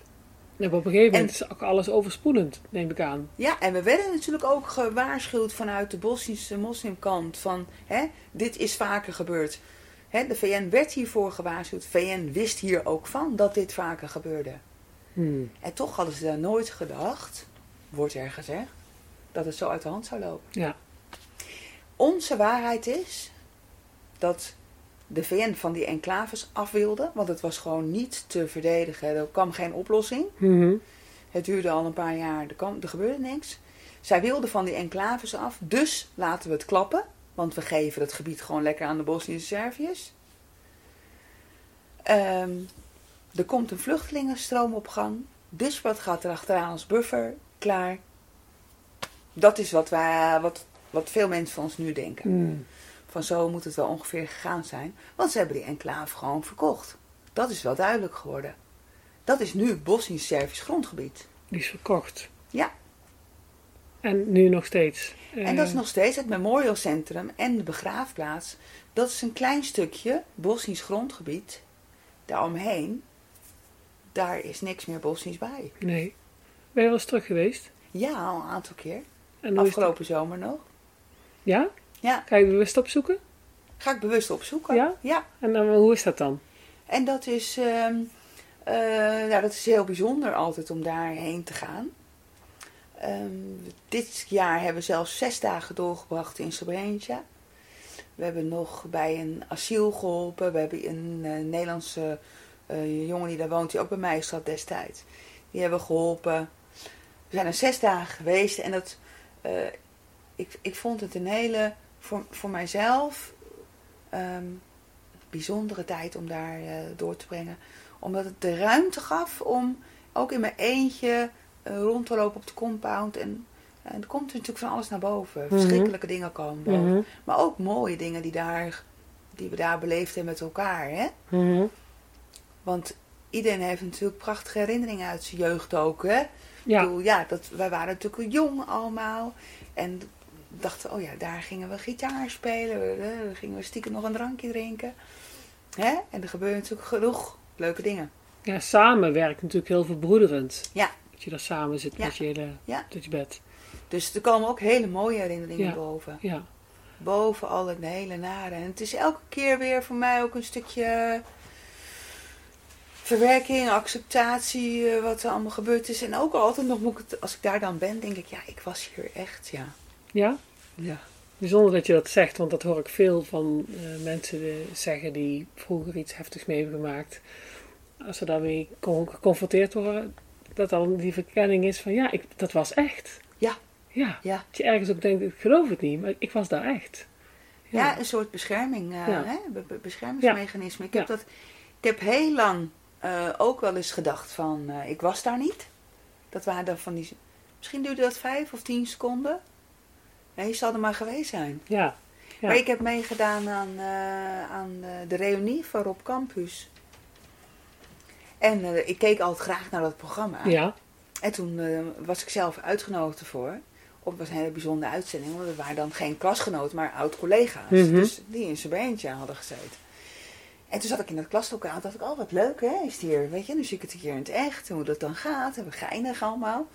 Ja, op een gegeven moment en, is ook alles overspoelend, neem ik aan. Ja, en we werden natuurlijk ook gewaarschuwd vanuit de Bosnische moslimkant van hè, dit is vaker gebeurd. Hè, de VN werd hiervoor gewaarschuwd. VN wist hier ook van dat dit vaker gebeurde. Hmm. En toch hadden ze daar nooit gedacht wordt er gezegd, dat het zo uit de hand zou lopen. Ja. Onze waarheid is dat de VN van die enclaves af wilde, want het was gewoon niet te verdedigen. Er kwam geen oplossing. Mm -hmm. Het duurde al een paar jaar, er, kwam, er gebeurde niks. Zij wilden van die enclaves af, dus laten we het klappen, want we geven het gebied gewoon lekker aan de Bosnische Serviërs. Ehm, er komt een vluchtelingenstroom op gang. Dus wat gaat er achteraan als buffer? Klaar. Dat is wat, wij, wat, wat veel mensen van ons nu denken. Mm. Van zo moet het wel ongeveer gegaan zijn. Want ze hebben die enclave gewoon verkocht. Dat is wel duidelijk geworden. Dat is nu Bosnisch-Servisch grondgebied. Die is verkocht. Ja. En nu nog steeds. En dat is Eh, nog steeds het Memorial Centrum en de begraafplaats. Dat is een klein stukje Bosnisch grondgebied. Daaromheen, daar is niks meer Bosnisch bij. Nee. Ben je wel eens terug geweest? Ja, al een aantal keer. En? Afgelopen zomer nog. Ja? Ja, Ga je bewust opzoeken? ga ik bewust opzoeken. Ja? Ja. En dan, hoe is dat dan? En dat is, ehm, eh, ja, dat is heel bijzonder altijd om daarheen te gaan. Ehm, dit jaar hebben we zelfs zes dagen doorgebracht in Srebrenica. We hebben nog bij een asiel geholpen. We hebben een eh, Nederlandse eh, jongen die daar woont, die ook bij mij zat destijds. Die hebben we geholpen. We zijn er zes dagen geweest en dat, eh, ik, ik vond het een hele, voor, voor mijzelf, ehm, bijzondere tijd om daar eh, door te brengen. Omdat het de ruimte gaf om ook in mijn eentje eh, rond te lopen op de compound. En, en er komt natuurlijk van alles naar boven. Mhm. Verschrikkelijke dingen komen boven. Mhm. Maar ook mooie dingen die, daar, die we daar beleefd hebben met elkaar. Hè? Mhm. Want iedereen heeft natuurlijk prachtige herinneringen uit zijn jeugd ook. Hè? Ik Ja. bedoel, ja dat, wij waren natuurlijk jong allemaal. En dachten, oh ja, daar gingen we gitaar spelen. eh, Daar gingen we stiekem nog een drankje drinken. Hè? En er gebeuren natuurlijk genoeg leuke dingen. ja, samen werkt natuurlijk heel verbroederend. Ja. Dat je daar samen zit Ja. met je hele Ja. je bed. Dus er komen ook hele mooie herinneringen Ja. boven. Ja. Boven al het hele nare. En het is elke keer weer voor mij ook een stukje verwerking, acceptatie, eh, wat er allemaal gebeurd is. En ook altijd nog, moet ik het, als ik daar dan ben, denk ik, ja, ik was hier echt, ja. Ja? Ja. Bijzonder dat je dat zegt, want dat hoor ik veel van eh, mensen eh, zeggen die vroeger iets heftigs mee hebben gemaakt. Als ze daarmee con- geconfronteerd worden, dat dan die verkenning is van ja, ik, dat was echt. Ja. Ja. Ja. Dat je ergens ook denkt, ik geloof het niet, maar ik was daar echt. Ja, een soort bescherming, Ja. hè? be- be- beschermingsmechanisme. Ik, heb dat, ik heb heel lang eh, ook wel eens gedacht van, eh, ik was daar niet. Dat waren dan van die, misschien duurde dat vijf of tien seconden. Nee, je zal er maar geweest zijn. Ja. Ja. Maar ik heb meegedaan aan, eh, aan de reunie van Rob Campus. En ik keek altijd graag naar dat programma. Ja. En toen was ik zelf uitgenodigd ervoor. Op was een hele bijzondere uitzending. Want we waren dan geen klasgenoten, maar oud-collega's. Mhm. Dus die in zijn beentje hadden gezeten. En toen zat ik in dat klaslokaal. dacht ik, oh wat leuk hè, is het hier. Weet je, nu zie ik het hier in het echt. En hoe dat dan gaat. En we geinig allemaal.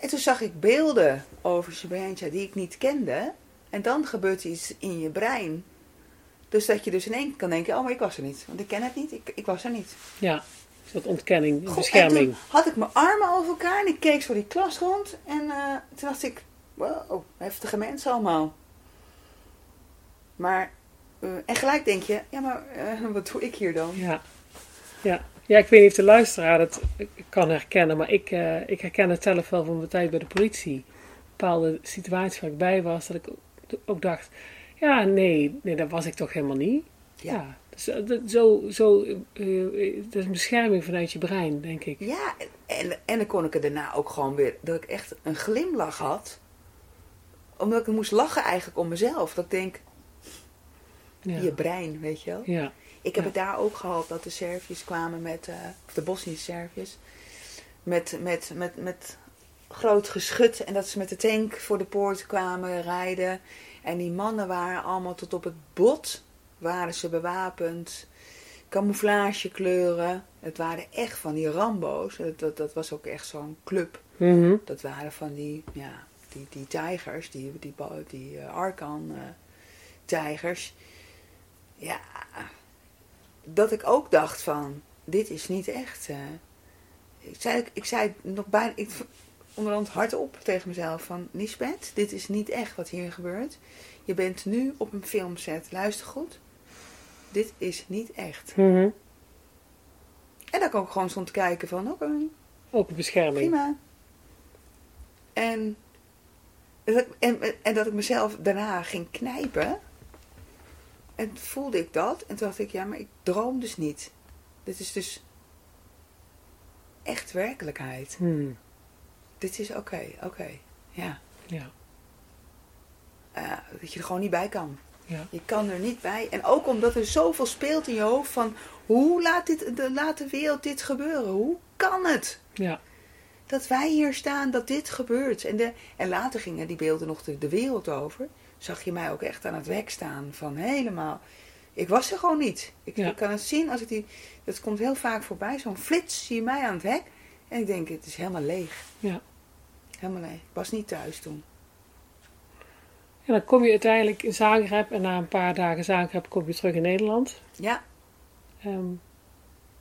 En toen zag ik beelden over Srebrenica die ik niet kende. En dan gebeurt iets in je brein. Dus dat je dus in één keer kan denken, oh maar ik was er niet. Want ik ken het niet, ik, ik was er niet. Ja. Soort ontkenning, Goh, En bescherming. toen had ik mijn armen over elkaar en ik keek zo die klas rond. En eh, toen dacht ik, wow, heftige mensen allemaal. Maar, eh, en gelijk denk je, ja maar eh, wat doe ik hier dan? Ja. Ja. Ja, ik weet niet of de luisteraar dat kan herkennen, maar ik, eh, ik herken het zelf wel van mijn tijd bij de politie. Bepaalde situaties waar ik bij was, dat ik ook- dacht, ja, nee, nee, dat was ik toch helemaal niet. Ja. Ja. Dus, dat, zo, zo, dat is een bescherming vanuit je brein, denk ik. Ja, en, en, en dan kon ik er daarna ook gewoon weer, dat ik echt een glimlach had. Omdat ik moest lachen eigenlijk om mezelf. Dat ik denk, Ja. je brein, weet je wel. Ja. Ik heb het daar ook gehad dat de Serviërs kwamen met, eh, of de Bosnische Serviërs, met, met, met, met groot geschut. En dat ze met de tank voor de poort kwamen rijden. En die mannen waren allemaal tot op het bot, waren ze bewapend. Camouflagekleuren. Het waren echt van die Rambo's. Dat, dat, dat was ook echt zo'n club. Mhm. Dat waren van die, ja, die, die tijgers, die, die, die, die eh, Arkan-tijgers. Ja, dat ik ook dacht van, dit is niet echt. Ik, zei, ik zei nog bijna, ik, onderhand hardop tegen mezelf van, Lisbeth, dit is niet echt wat hier gebeurt. Je bent nu op een filmset, luister goed. Dit is niet echt. Mhm. En dat ik ook gewoon stond te kijken van, oké, een bescherming. Prima. En, en, en dat ik mezelf daarna ging knijpen. En voelde ik dat. En toen dacht ik, ja, maar ik droom dus niet. Dit is dus echt werkelijkheid. Hmm. Dit is oké, oké. Ja. Ja. Eh, dat je er gewoon niet bij kan. Ja. Je kan er niet bij. En ook omdat er zoveel speelt in je hoofd van... Hoe laat, dit, de, laat de wereld dit gebeuren? Hoe kan het? Ja. Dat wij hier staan, dat dit gebeurt. En, de, en later gingen die beelden nog de, de wereld over. Zag je mij ook echt aan het werk staan van helemaal... Ik was er gewoon niet. Ik, Ja. ik kan het zien als ik die... Dat komt heel vaak voorbij. Zo'n flits zie je mij aan het hek. En ik denk, het is helemaal leeg. Ja. Helemaal leeg. Ik was niet thuis toen. En dan kom je uiteindelijk in Zagreb en na een paar dagen Zagreb kom je terug in Nederland. Ja, Ehm,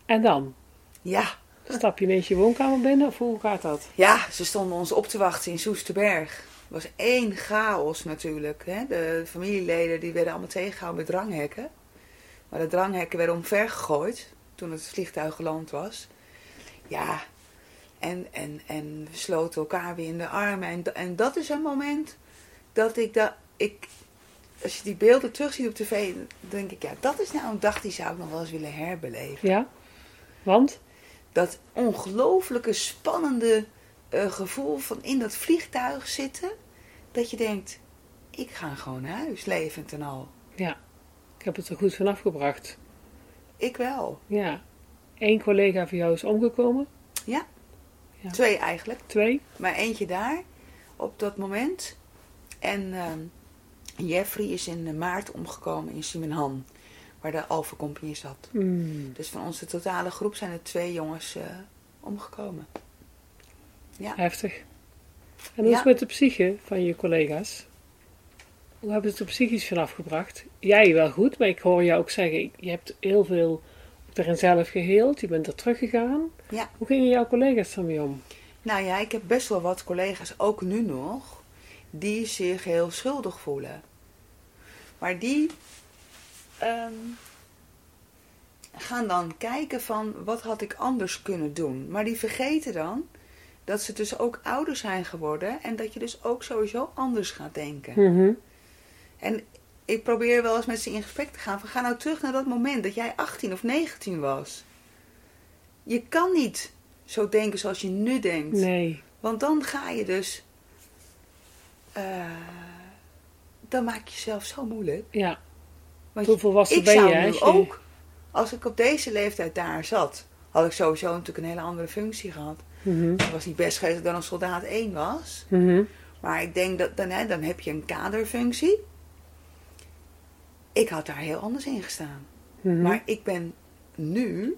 en dan? ja. Stap je ineens je woonkamer binnen of hoe gaat dat? Ja, ze stonden ons op te wachten in Soesterberg. Het was één chaos natuurlijk. Hè? De familieleden die werden allemaal tegengehouden met dranghekken. Maar de dranghekken werden omver gegooid toen het vliegtuig geland was. Ja, en, en, en we sloten elkaar weer in de armen. En, en dat is een moment dat ik, dat ik... Als je die beelden terugziet op tv, dan denk ik... Ja, dat is nou een dag die zou ik nog wel eens willen herbeleven Ja? Want? dat ongelooflijke spannende eh, gevoel van in dat vliegtuig zitten. Dat je denkt, ik ga gewoon naar huis, levend en al. Ja. Ik heb het er goed vanaf gebracht. Ik wel. Ja. Eén collega van jou is omgekomen. Ja. Ja. Twee eigenlijk. Twee. Maar eentje daar, op dat moment. En ehm, Jeffrey is in maart omgekomen in Simenhan. Waar de Alpha Company zat. Hmm. Dus van onze totale groep zijn er twee jongens eh, omgekomen. Ja. Heftig. En hoe is het met de psyche van je collega's? Hoe hebben ze het er psychisch vanaf gebracht? Jij wel goed, maar ik hoor jou ook zeggen, je hebt heel veel erin zelf geheeld, je bent er teruggegaan. Ja. Hoe gingen jouw collega's ermee om? Nou ja, ik heb best wel wat collega's, ook nu nog, die zich heel schuldig voelen. Maar die ehm, gaan dan kijken van wat had ik anders kunnen doen. Maar die vergeten dan dat ze dus ook ouder zijn geworden en dat je dus ook sowieso anders gaat denken. Mhm. En ik probeer wel eens met ze in gesprek te gaan van ga nou terug naar dat moment dat jij 18 of 19 was. Je kan niet zo denken zoals je nu denkt. Nee. Want dan ga je dus. eh, dan maak je jezelf zo moeilijk. Ja. Want Hoe volwassen ik ben je? zou hè, nu je- ook, als ik op deze leeftijd daar zat, had ik sowieso natuurlijk een hele andere functie gehad. Het was niet best geweest dat ik dan een soldaat 1 was. Mhm. Maar ik denk dat dan, hè, dan heb je een kaderfunctie. Ik had daar heel anders in gestaan. Mhm. Maar ik ben nu.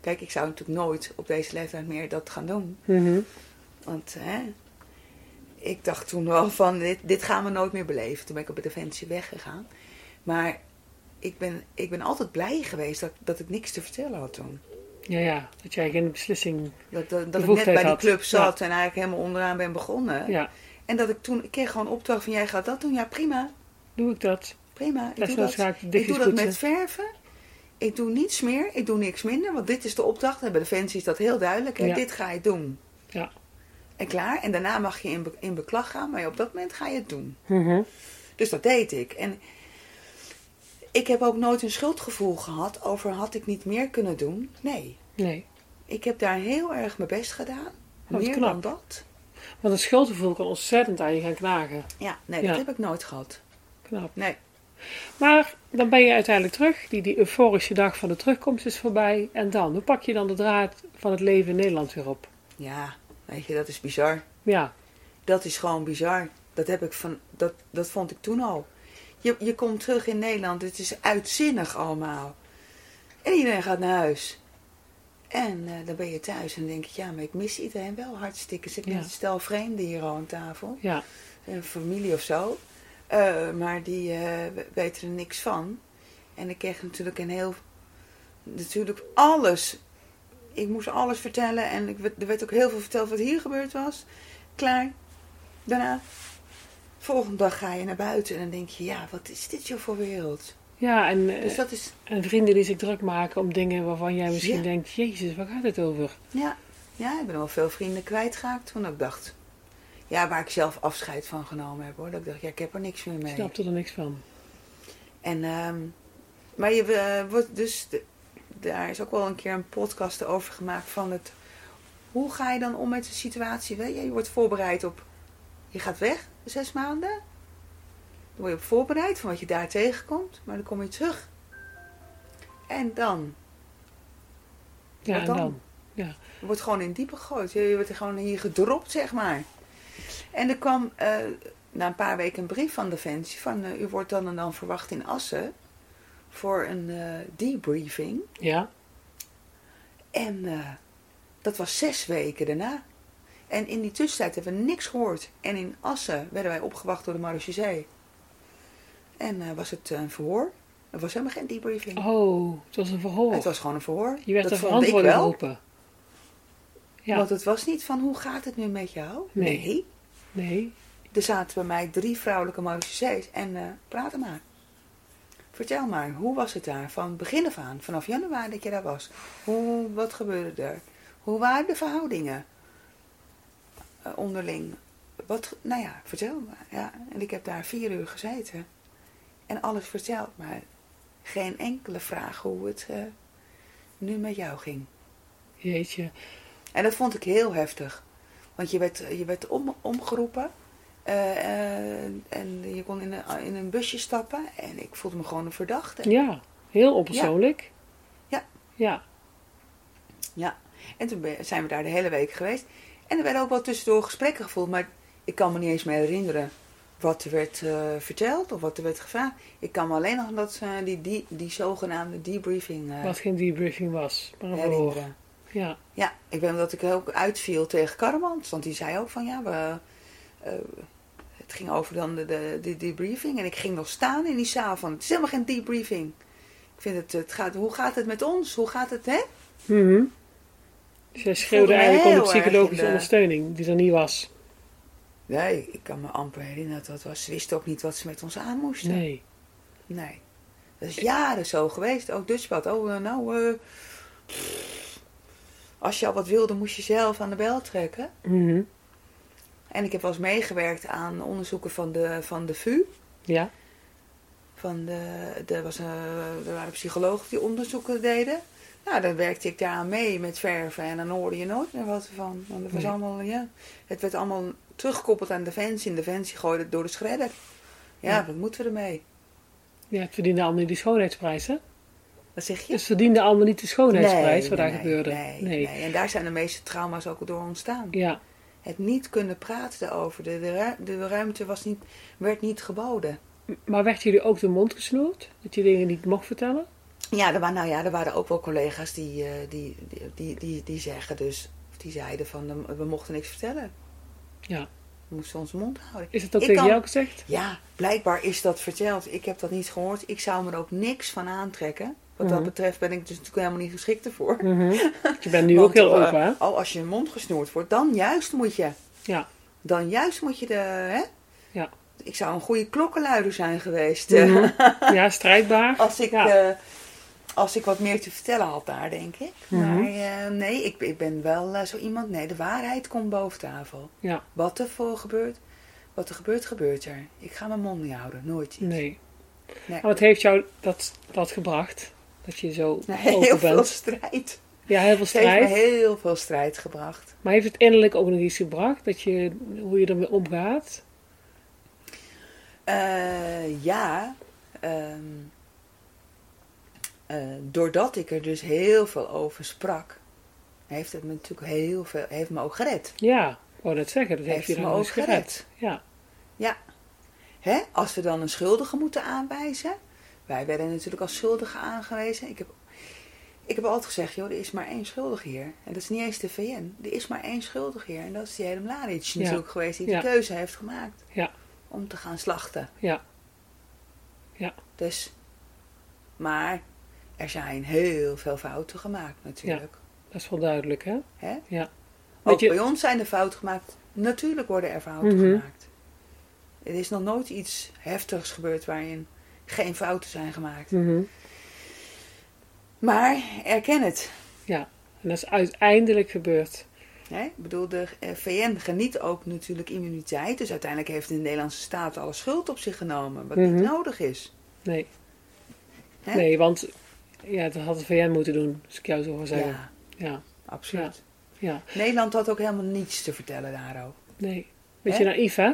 Kijk, ik zou natuurlijk nooit op deze leeftijd meer dat gaan doen. Mhm. Want hè, ik dacht toen wel van, dit, dit gaan we nooit meer beleven. Toen ben ik op de Defensie weggegaan. Maar ik ben, ik ben altijd blij geweest dat, dat ik niks te vertellen had toen. Ja, ja. Dat jij geen beslissing... Dat, dat, dat ik net bij die club zat en eigenlijk helemaal onderaan ben begonnen. Ja. En dat ik toen, ik kreeg gewoon opdracht van, jij gaat dat doen. Ja, prima, Doe ik dat? prima. Ik doe dat. ik de doe dat met verven. Ik doe niets meer, ik doe niks minder, want dit is de opdracht. En bij Defensie is dat heel duidelijk. Hè? Ja. Dit ga je doen. Ja. En klaar. En daarna mag je in, be- in beklag gaan, maar op dat moment ga je het doen. Mhm. Dus dat deed ik. En ik heb ook nooit een schuldgevoel gehad over had ik niet meer kunnen doen. Nee. Nee. Ik heb daar heel erg mijn best gedaan. Wat meer knap. dan dat. Want een schuldgevoel kan ontzettend aan je gaan knagen. Ja, nee, Ja. dat heb ik nooit gehad. Knap. Nee. Maar dan ben je uiteindelijk terug. Die, die euforische dag van de terugkomst is voorbij. En dan? Hoe pak je dan de draad van het leven in Nederland weer op? Ja, weet je, dat is bizar. Ja. Dat is gewoon bizar. Dat, heb ik van, dat, dat vond ik toen al. Je, je komt terug in Nederland, het is uitzinnig allemaal. En iedereen gaat naar huis. En eh, dan ben je thuis en denk je, ja, maar ik mis iedereen wel hartstikke. Zit Ja. met een stel vreemden hier al aan tafel. Ja. Een familie of zo. Eh, maar die eh, we- weten er niks van. En ik kreeg natuurlijk een heel... Natuurlijk alles. Ik moest alles vertellen. En ik, werd- er werd ook heel veel verteld wat hier gebeurd was. Klaar. Daarna. Volgende dag ga je naar buiten. En dan denk je, ja, wat is dit joh voor wereld? Ja, en, eh, Dus dat is... en vrienden die zich druk maken om dingen waarvan jij misschien Ja. denkt... Jezus, waar gaat het over? Ja, ja, ik ben wel veel vrienden kwijtgeraakt. Toen ik dacht... Ja, waar ik zelf afscheid van genomen heb hoor. Dat ik dacht, ja, ik heb er niks meer Ik mee. snapte er niks van. En, ehm, maar je eh, wordt dus, de- daar is ook wel een keer een podcast over gemaakt van het... Hoe ga je dan om met de situatie? Weet je, je wordt voorbereid op... Je gaat weg, zes maanden. Dan word je op voorbereid van wat je daar tegenkomt. Maar dan kom je terug. En dan? Ja, en dan? dan? Ja. Je wordt gewoon in diepe gegooid. Je je wordt er gewoon hier gedropt, zeg maar. En er kwam eh, na een paar weken een brief van Defensie van... eh, u wordt dan en dan verwacht in Assen voor een eh, debriefing. Ja. En dat was zes weken daarna. En in die tussentijd hebben we niks gehoord. En in Assen werden wij opgewacht door de Marechaussee. En eh, was het een verhoor. Er was helemaal geen debriefing. Oh, het was een verhoor. Het was gewoon een verhoor. je werd dat er verantwoording wel. geroepen. Ja. Want het was niet van hoe gaat het nu met jou? Nee. Nee. Er zaten bij mij drie vrouwelijke Mauritius's en eh praten maar. Vertel maar, hoe was het daar van begin af aan, vanaf januari dat je daar was? Hoe, wat gebeurde er? Hoe waren de verhoudingen eh, onderling? Wat, nou ja, vertel maar. Ja. En ik heb daar vier uur gezeten en alles verteld, maar geen enkele vraag hoe het eh, nu met jou ging. Jeetje. En dat vond ik heel heftig. Want je werd, je werd om, omgeroepen. eh, eh, en je kon in een, in een busje stappen. En ik voelde me gewoon een verdachte. Ja, heel onpersoonlijk. Ja. Ja. Ja. En toen zijn we daar de hele week geweest. En er werden ook wel tussendoor gesprekken gevoerd. Maar ik kan me niet eens meer herinneren wat er werd eh, verteld. Of wat er werd gevraagd. Ik kan me alleen nog dat, eh, die, die, die zogenaamde debriefing eh, Wat geen debriefing was, maar een herinneren. Ja. Ja, ik weet dat ik ook uitviel tegen Karremans. Want die zei ook van ja, we, eh, het ging over dan de, de, de debriefing. En ik ging nog staan in die zaal van het is helemaal geen debriefing. Ik vind het, het gaat, hoe gaat het met ons? Hoe gaat het, hè? Mhm. Dus jij schreeuwde eigenlijk om de psychologische de- ondersteuning die er niet was. Nee, ik kan me amper herinneren dat dat was. Ze wisten ook niet wat ze met ons aan moesten. Nee. Nee. Dat is jaren zo geweest. Ook Dutchpad. Oh, eh, nou, eh, als je al wat wilde, moest je zelf aan de bel trekken. Mhm. En ik heb wel eens meegewerkt aan onderzoeken van de, van de VU. Ja. Van de, er, was een, er waren psychologen die onderzoeken deden. Nou, dan werkte ik daaraan mee met verven en dan hoorde je nooit meer wat van. Want het, was Nee. allemaal, ja, het werd allemaal teruggekoppeld aan Defensie. En Defensie gooide het door de schredder. Ja, Ja. wat moeten we ermee? Ja, het verdiende allemaal niet de schoonheidsprijs, hè? Wat zeg je? Het verdiende allemaal niet de schoonheidsprijs Nee, wat daar gebeurde. Nee, nee. En daar zijn de meeste trauma's ook door ontstaan. Ja. Het niet kunnen praten erover. De, de, de ruimte was niet, werd niet geboden. Maar werd jullie ook de mond gesnoerd? Dat je dingen niet mocht vertellen? Ja, er waren, nou ja, er waren ook wel collega's die, eh, die, die, die, die, zeggen dus, of die zeiden van, we mochten niks vertellen. Ja. We moesten onze mond houden. Is het ook Ik tegen kan- jou gezegd? Ja, blijkbaar is dat verteld. Ik heb dat niet gehoord. Ik zou me er ook niks van aantrekken. Wat Mhm. dat betreft ben ik dus natuurlijk helemaal niet geschikt ervoor. Mhm. [laughs] Je bent nu Want, ook heel eh, open, hè? Oh, als je mond gesnoerd wordt, dan juist moet je. Ja. Dan juist moet je de, hè? Ja. Ik zou een goede klokkenluider zijn geweest. Mhm. [laughs] Ja, strijdbaar. Als ik, Ja. eh, als ik wat meer te vertellen had daar, denk ik. Maar eh, nee, ik, ik ben wel eh, zo iemand. Nee, de waarheid komt boven tafel. Ja. Wat er voor gebeurt, wat er gebeurt, gebeurt er. Ik ga mijn mond niet houden, nooit. iets. Nee. Nee. Maar wat heeft jou dat, dat gebracht? Dat je zo open heel veel strijd. Ja, heel veel Het heeft me strijd. heel veel strijd gebracht. Maar heeft het innerlijk ook nog iets gebracht? Dat je, hoe je ermee omgaat? Eh, ja, ehm, eh, doordat ik er dus heel veel over sprak, heeft het me natuurlijk heel veel, heeft me ook gered. Ja, wou net zeggen. Dat heeft, Heeft je me ook gered. Ja. Hè? Als we dan een schuldige moeten aanwijzen. Wij werden natuurlijk als schuldige aangewezen. Ik heb, ik heb altijd gezegd, joh, er is maar één schuldige hier. En dat is niet eens de VN. Er is maar één schuldige hier. En dat is die hele Mladic Ja. natuurlijk geweest die Ja. de keuze heeft gemaakt. Ja. Om te gaan slachten. Ja. Ja. Dus, maar er zijn heel veel fouten gemaakt natuurlijk. Dat is wel duidelijk, hè? Hè? Ja. Ook je- bij ons zijn er fouten gemaakt. Natuurlijk worden er fouten Mhm. gemaakt. Er is nog nooit iets heftigs gebeurd waarin geen fouten zijn gemaakt. Mhm. Maar erken het. En dat is uiteindelijk gebeurd. Hè? Ik bedoel, de VN geniet ook natuurlijk immuniteit. Dus uiteindelijk heeft de Nederlandse staat alle schuld op zich genomen. Wat Mhm. niet nodig is. Nee. Hè? Nee, want Ja, dat had de VN moeten doen, als ik jou zo zeggen. Ja, Ja, absoluut. ja. Nederland had ook helemaal niets te vertellen daar ook. Nee. Beetje naïef, hè?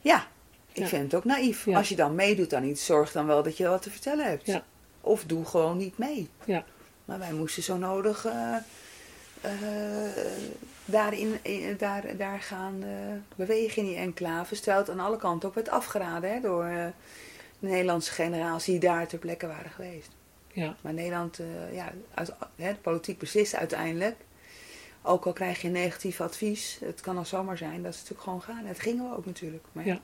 Ja, ik Ja. vind het ook naïef. Als je dan meedoet aan iets, zorg dan wel dat je wat te vertellen hebt. Ja. Of doe gewoon niet mee. Ja. Maar wij moesten zo nodig eh, eh, daarin, in- daar, daar gaan eh, bewegen in die enclaves. Terwijl het aan alle kanten ook werd afgeraden hè, door de Nederlandse generatie die daar ter plekke waren geweest. Ja. Maar Nederland, eh, ja, uit, hè, de politiek beslist uiteindelijk. Ook al krijg je negatief advies, het kan al zomaar zijn dat ze natuurlijk gewoon gaan. Het gingen we ook natuurlijk. Maar Ja.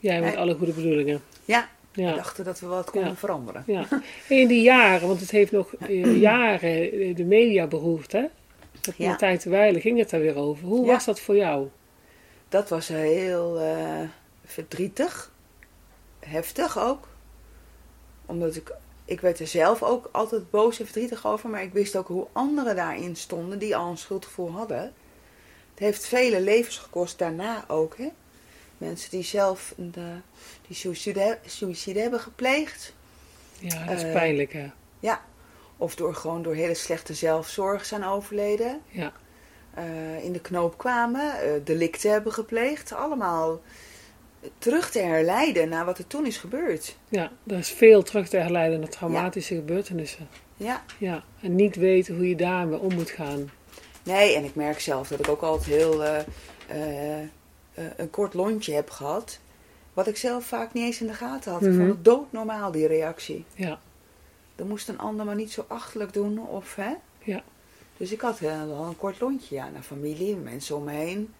Jij met alle goede bedoelingen. ja, we dachten dat we wat konden Ja. veranderen. ja. [laughs] In die jaren, want het heeft nog eh, [clears throat] jaren eh, de media beroerd, hè? Met Ja. Martijn Terwijlen ging het daar weer over. Hoe Ja. was dat voor jou? Dat was heel verdrietig. Heftig ook. Omdat ik, ik werd er zelf ook altijd boos en verdrietig over. Maar ik wist ook hoe anderen daarin stonden die al een schuldgevoel hadden. Het heeft vele levens gekost daarna ook. Hè? Mensen die zelf een, eh, die suïcide, suïcide hebben gepleegd. Ja, dat is Eh, pijnlijk, hè? Of door gewoon door hele slechte zelfzorg zijn overleden. Ja. eh, in de knoop kwamen, eh, delicten hebben gepleegd. Allemaal terug te herleiden naar wat er toen is gebeurd. ja, er is veel terug te herleiden naar traumatische gebeurtenissen. Ja, Ja, en niet weten hoe je daarmee om moet gaan. nee, en ik merk zelf dat ik ook altijd heel eh, eh, eh, een kort lontje heb gehad. Wat ik zelf vaak niet eens in de gaten had. Ik Mhm. vond het doodnormaal, die reactie. Ja, Dan moest een ander maar niet zo achterlijk doen. Of, hè? Ja. Dus ik had wel een kort lontje. Ja, naar familie, mensen om me heen.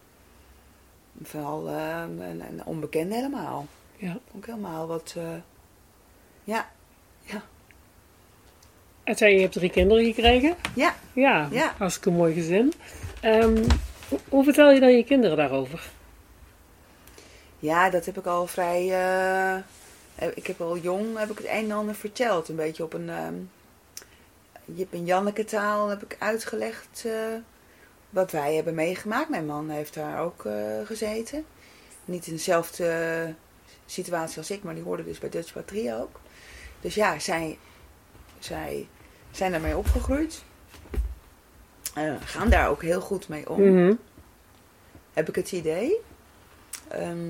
Vooral eh, een, een onbekende helemaal. ja. Ook helemaal wat... eh, ja, En zei je, hebt drie kinderen gekregen? Ja. Ja, Ja. hartstikke mooi gezin. Ehm, hoe, hoe vertel je dan je kinderen daarover? Ja, dat heb ik al vrij. eh, ik heb al jong heb ik het een en ander verteld. Een beetje op een ehm Jip en Janneke taal heb ik uitgelegd eh, wat wij hebben meegemaakt. Mijn man heeft daar ook eh, gezeten. Niet in dezelfde situatie als ik, maar die hoorde dus bij Dutch Patrie ook. Dus ja, zij, zij zijn daarmee opgegroeid. Gaan daar ook heel goed mee om Mhm. heb ik het idee. Ehm,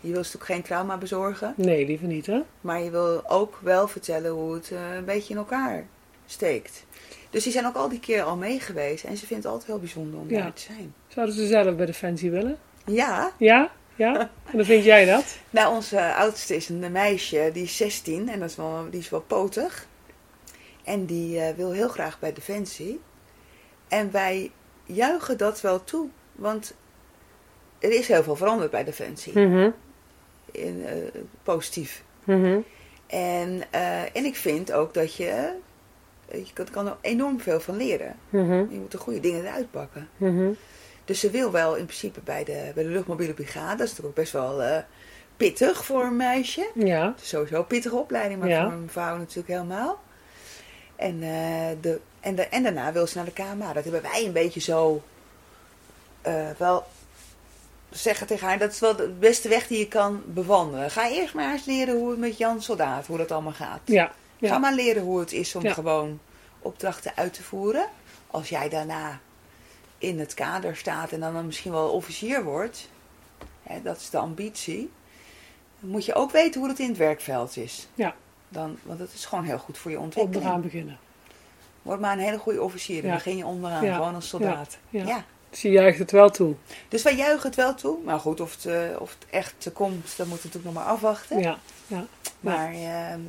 je wil natuurlijk geen trauma bezorgen, Nee, liever niet, hè? maar je wil ook wel vertellen hoe het eh, een beetje in elkaar steekt. Dus die zijn ook al die keer al mee geweest en ze vindt het altijd heel bijzonder om Ja. daar te zijn. Zouden ze zelf bij Defensie willen? Ja, Ja? Ja? En dan vind jij dat? [laughs] nou onze oudste is een meisje, die is 16 en dat is wel, die is wel potig. En die eh, wil heel graag bij Defensie. En wij juichen dat wel toe, want er is heel veel veranderd bij Defensie. Mhm. In, eh, positief. Mhm. En, eh, en ik vind ook dat je, je kan, kan er enorm veel van leren. Mhm. Je moet de goede dingen eruit pakken. Mhm. Dus ze wil wel in principe bij de, bij de luchtmobiele brigade. Dat is natuurlijk ook best wel eh, pittig voor een meisje. Ja. Het is sowieso een pittige opleiding, maar Ja. voor een vrouw natuurlijk helemaal. En, eh, de, en, de, en daarna wil ze naar de KMA. Dat hebben wij een beetje zo eh, wel zeggen tegen haar. Dat is wel de beste weg die je kan bewandelen. Ga eerst maar eens leren hoe het met Jan Soldaat, hoe dat allemaal gaat. Ja. Ga maar leren hoe het is om Ja. gewoon opdrachten uit te voeren. Als jij daarna in het kader staat en dan misschien wel officier wordt, hè, dat is de ambitie, dan moet je ook weten hoe het in het werkveld is. Ja. Dan, want dat is gewoon heel goed voor je Onderaan ontwikkeling. beginnen. Word maar een hele goede officier, dan Ja. begin je onderaan, Ja. gewoon als soldaat. Ja. Ja. Dus je juicht het wel toe. Dus wij juichen het wel toe. Maar goed, of het, eh, of het echt komt, dat moeten we natuurlijk nog maar afwachten. Ja. Ja. Maar ehm,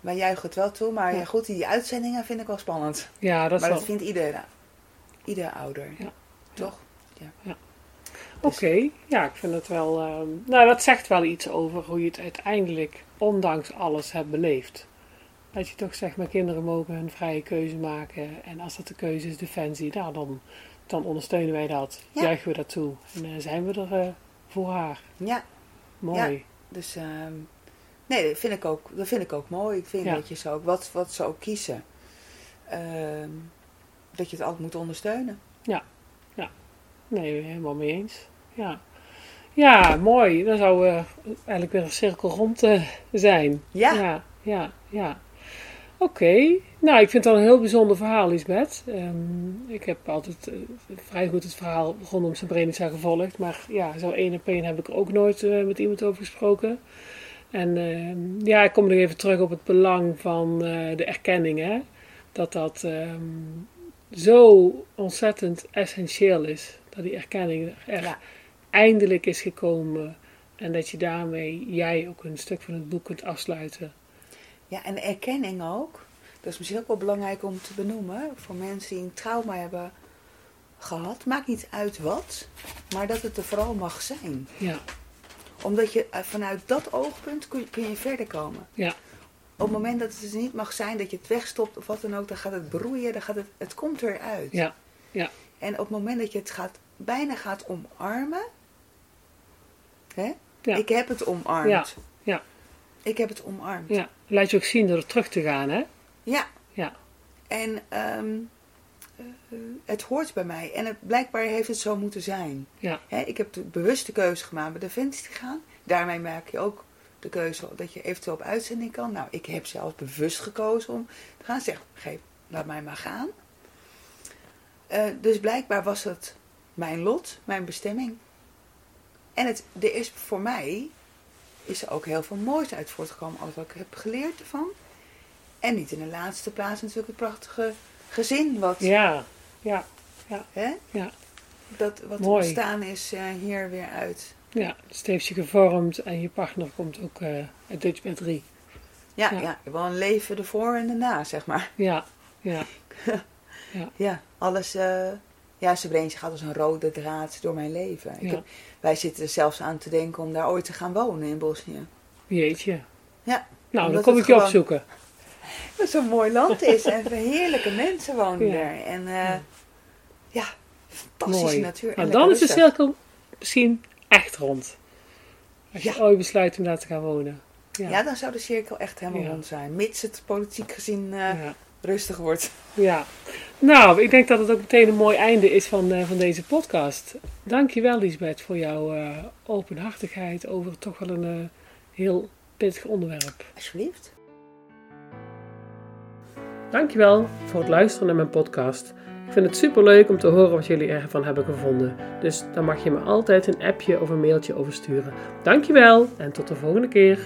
wij juichen het wel toe. Maar Ja. ja, goed, die uitzendingen vind ik wel spannend. Ja, dat is maar wel... dat vindt ieder, ieder ouder. Ja. Toch? Oké, ja, ik vind het wel. ehm, nou, dat zegt wel iets over hoe je het uiteindelijk, ondanks alles, hebt beleefd. Dat je toch zegt, mijn kinderen mogen hun vrije keuze maken. En als dat de keuze is defensie, nou, dan, dan ondersteunen wij dat. Ja. Juichen we dat toe. En eh, zijn we er eh, voor haar. Ja, Mooi. dus ehm, nee, dat vind, ik ook, dat vind ik ook mooi. Ik vind Ja. dat je zo ook, wat, wat ze ook kiezen, ehm, dat je het altijd moet ondersteunen. Nee, helemaal mee eens. Ja. Ja, mooi. Dan zou eh, eigenlijk weer een cirkel rond eh, zijn. Ja. Ja, ja, ja. Oké, nou ik vind het al een heel bijzonder verhaal, Lisbeth. Um, ik heb altijd uh, vrij goed het verhaal rondom Srebrenica gevolgd, maar ja, zo één op één heb ik er ook nooit uh, met iemand over gesproken. En uh, ja, ik kom nog even terug op het belang van uh, de erkenning, hè. Dat dat um, zo ontzettend essentieel is, dat die erkenning er ja. eindelijk is gekomen. En dat je daarmee jij ook een stuk van het boek kunt afsluiten. Ja, en erkenning ook. Dat is misschien ook wel belangrijk om te benoemen. Voor mensen die een trauma hebben gehad. Maakt niet uit wat. Maar dat het er vooral mag zijn. Ja. Omdat je vanuit dat oogpunt kun je, kun je verder komen. Ja. Op het moment dat het dus niet mag zijn, dat je het wegstopt of wat dan ook, dan gaat het broeien, dan gaat het, het komt eruit. Ja. Ja. En op het moment dat je het gaat, bijna gaat omarmen, hè? Ja. ik heb het omarmd. Ja. Ja. Ik heb het omarmd. Ja. Laat je ook zien door er terug te gaan, hè? Ja. Ja. En um, het hoort bij mij. En het, blijkbaar heeft het zo moeten zijn. Ja. Hè, ik heb de bewuste keuze gemaakt bij Defensie te gaan. Daarmee maak je ook de keuze dat je eventueel op uitzending kan. Nou, ik heb zelf bewust gekozen om te gaan zeggen, geef, laat mij maar gaan. Uh, dus blijkbaar was het mijn lot, mijn bestemming. En het, er is voor mij is er ook heel veel moois uit voortgekomen. Alles wat ik heb geleerd ervan. En niet in de laatste plaats natuurlijk het prachtige gezin. Wat, Ja. Ja. Ja. Hè? Ja. Dat, wat Mooi. ontstaan is uh, hier weer uit. Ja. Dus het heeft je gevormd en je partner komt ook uh, uit Dutch met 3. Ja, Ja. ja. ja, wel een leven ervoor en erna, zeg maar. Ja. Ja. [laughs] Ja, alles... Uh, ja, Srebrenica gaat als een rode draad door mijn leven. Ik Ja. heb, wij zitten er zelfs aan te denken om daar ooit te gaan wonen in Bosnië. Jeetje. Ja. Nou, dan kom ik je gewoon- opzoeken. [laughs] Dat het zo'n mooi land is en heerlijke mensen wonen Ja. er. En uh, ja, fantastische Mooi. natuur. en Nou, lekker dan is de cirkel misschien echt rond. Als je ooit besluit om daar te gaan wonen. Ja. Dan zou de cirkel echt helemaal rond zijn. Mits het politiek gezien eh, rustig wordt. Ja. Nou, ik denk dat het ook meteen een mooi einde is van, eh, van deze podcast. Dankjewel Lisbeth voor jouw eh, openhartigheid over toch wel een eh, heel pittig onderwerp. Alsjeblieft. Dankjewel voor het luisteren naar mijn podcast. Ik vind het super leuk om te horen wat jullie ervan hebben gevonden. Dus dan mag je me altijd een appje of een mailtje over sturen. Dankjewel en tot de volgende keer.